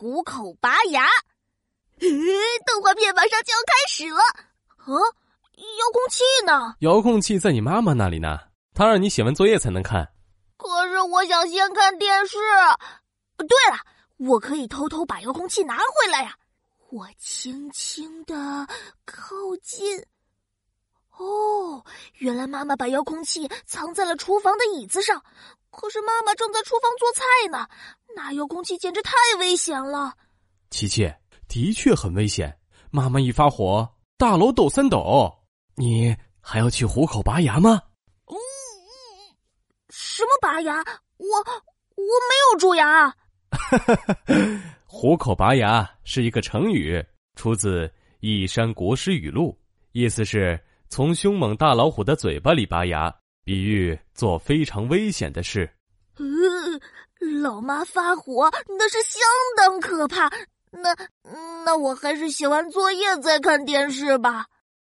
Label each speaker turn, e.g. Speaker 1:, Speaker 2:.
Speaker 1: 虎口拔牙。动画片马上就要开始了。啊，遥控器呢？
Speaker 2: 遥控器在你妈妈那里呢，她让你写完作业才能看。
Speaker 1: 可是我想先看电视。对了，我可以偷偷把遥控器拿回来呀。我轻轻的靠近。哦，原来妈妈把遥控器藏在了厨房的椅子上。可是妈妈正在厨房做菜呢，那遥控器简直太危险了。
Speaker 2: 琪琪，的确很危险。妈妈一发火，大楼抖三抖。你还要去虎口拔牙吗？嗯，
Speaker 1: 什么拔牙？我我没有蛀牙。
Speaker 2: 虎口拔牙是一个成语，出自《一山国师语录》，意思是从凶猛大老虎的嘴巴里拔牙，比喻做非常危险的事。
Speaker 1: 嗯，老妈发火那是相当可怕。那那我还是写完作业再看电视吧。